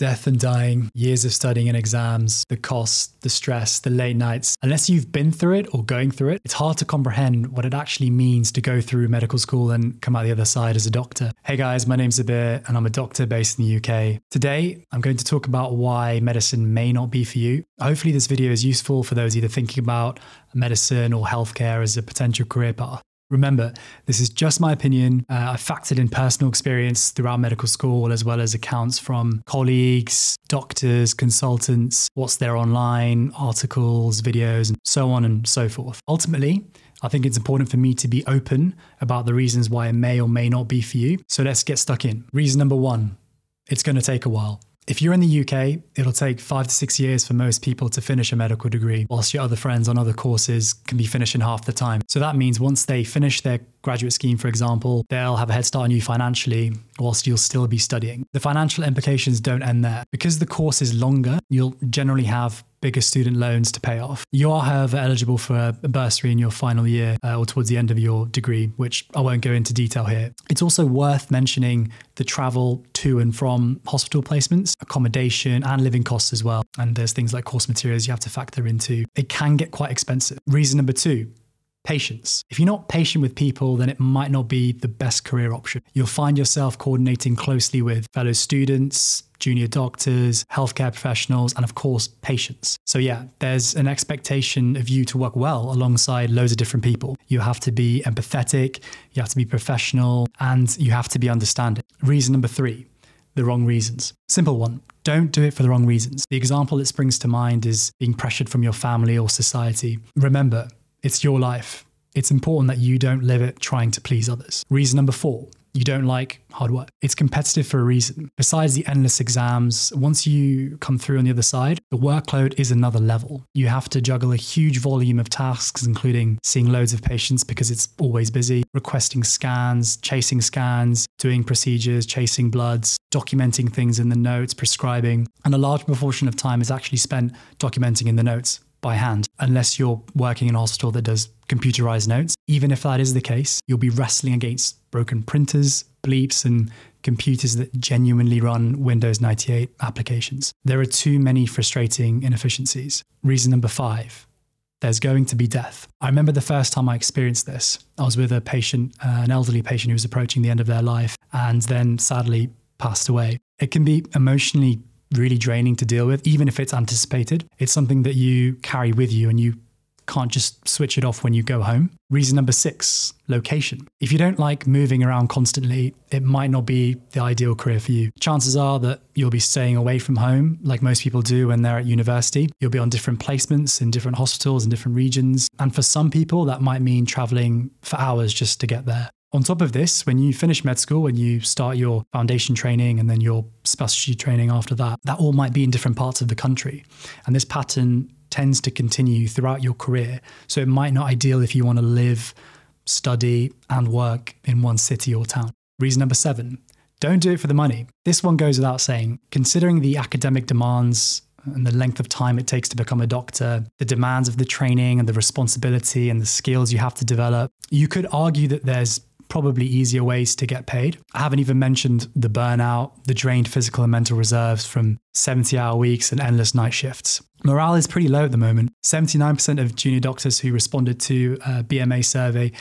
death and dying, years of studying and exams, the cost, the stress, the late nights. Unless you've been through it or going through it, it's hard to comprehend what it actually means to go through medical school and come out the other side as a doctor. Hey guys, my name's Abir and I'm a doctor based in the UK. Today, I'm going to talk about why medicine may not be for you. Hopefully, this video is useful for those either thinking about medicine or healthcare as a potential career path. Remember, this is just my opinion. Uh, I factored in personal experience throughout medical school, as well as accounts from colleagues, doctors, consultants, what's there online, articles, videos, and so on and so forth. Ultimately, I think it's important for me to be open about the reasons why it may or may not be for you. So let's get stuck in. Reason number one it's going to take a while. If you're in the UK, it'll take five to six years for most people to finish a medical degree, whilst your other friends on other courses can be finished in half the time. So that means once they finish their graduate scheme, for example, they'll have a head start on you financially, whilst you'll still be studying. The financial implications don't end there. Because the course is longer, you'll generally have bigger student loans to pay off. You are, however, eligible for a bursary in your final year uh, or towards the end of your degree, which I won't go into detail here. It's also worth mentioning the travel to and from hospital placements, accommodation, and living costs as well. And there's things like course materials you have to factor into. It can get quite expensive. Reason number two Patience. If you're not patient with people, then it might not be the best career option. You'll find yourself coordinating closely with fellow students, junior doctors, healthcare professionals, and of course, patients. So, yeah, there's an expectation of you to work well alongside loads of different people. You have to be empathetic, you have to be professional, and you have to be understanding. Reason number three the wrong reasons. Simple one. Don't do it for the wrong reasons. The example that springs to mind is being pressured from your family or society. Remember, it's your life. It's important that you don't live it trying to please others. Reason number four, you don't like hard work. It's competitive for a reason. Besides the endless exams, once you come through on the other side, the workload is another level. You have to juggle a huge volume of tasks, including seeing loads of patients because it's always busy, requesting scans, chasing scans, doing procedures, chasing bloods, documenting things in the notes, prescribing. And a large proportion of time is actually spent documenting in the notes by hand, unless you're working in a hospital that does computerized notes. Even if that is the case, you'll be wrestling against broken printers, bleeps, and computers that genuinely run Windows 98 applications. There are too many frustrating inefficiencies. Reason number five there's going to be death. I remember the first time I experienced this. I was with a patient, uh, an elderly patient who was approaching the end of their life and then sadly passed away. It can be emotionally really draining to deal with, even if it's anticipated. It's something that you carry with you and you can't just switch it off when you go home. Reason number six location. If you don't like moving around constantly, it might not be the ideal career for you. Chances are that you'll be staying away from home, like most people do when they're at university. You'll be on different placements in different hospitals in different regions. And for some people, that might mean traveling for hours just to get there. On top of this, when you finish med school and you start your foundation training and then your specialty training after that, that all might be in different parts of the country. And this pattern tends to continue throughout your career. So it might not ideal if you want to live, study, and work in one city or town. Reason number seven don't do it for the money. This one goes without saying. Considering the academic demands and the length of time it takes to become a doctor, the demands of the training and the responsibility and the skills you have to develop, you could argue that there's probably easier ways to get paid. I haven't even mentioned the burnout, the drained physical and mental reserves from 70 hour weeks and endless night shifts. Morale is pretty low at the moment. 79% of junior doctors who responded to a BMA survey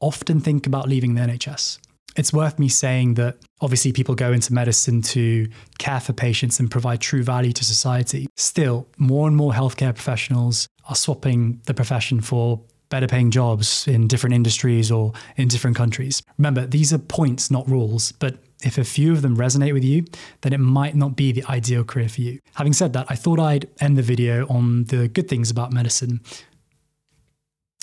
often think about leaving the NHS. It's worth me saying that obviously people go into medicine to care for patients and provide true value to society. Still, more and more healthcare professionals are swapping the profession for better paying jobs in different industries or in different countries. Remember, these are points, not rules, but if a few of them resonate with you, then it might not be the ideal career for you. Having said that, I thought I'd end the video on the good things about medicine.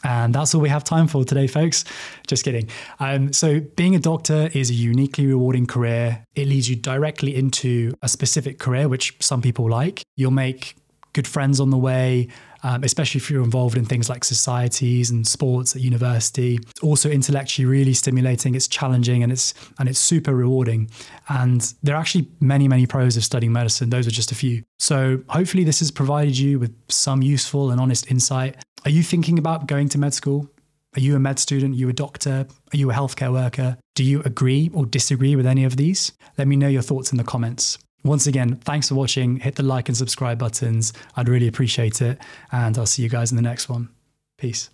And that's all we have time for today, folks. Just kidding. Um, so, being a doctor is a uniquely rewarding career. It leads you directly into a specific career, which some people like. You'll make good friends on the way um, especially if you're involved in things like societies and sports at university. It's also intellectually really stimulating. It's challenging and it's and it's super rewarding. And there are actually many many pros of studying medicine. Those are just a few. So hopefully this has provided you with some useful and honest insight. Are you thinking about going to med school? Are you a med student? Are you a doctor? Are you a healthcare worker? Do you agree or disagree with any of these? Let me know your thoughts in the comments. Once again, thanks for watching. Hit the like and subscribe buttons. I'd really appreciate it. And I'll see you guys in the next one. Peace.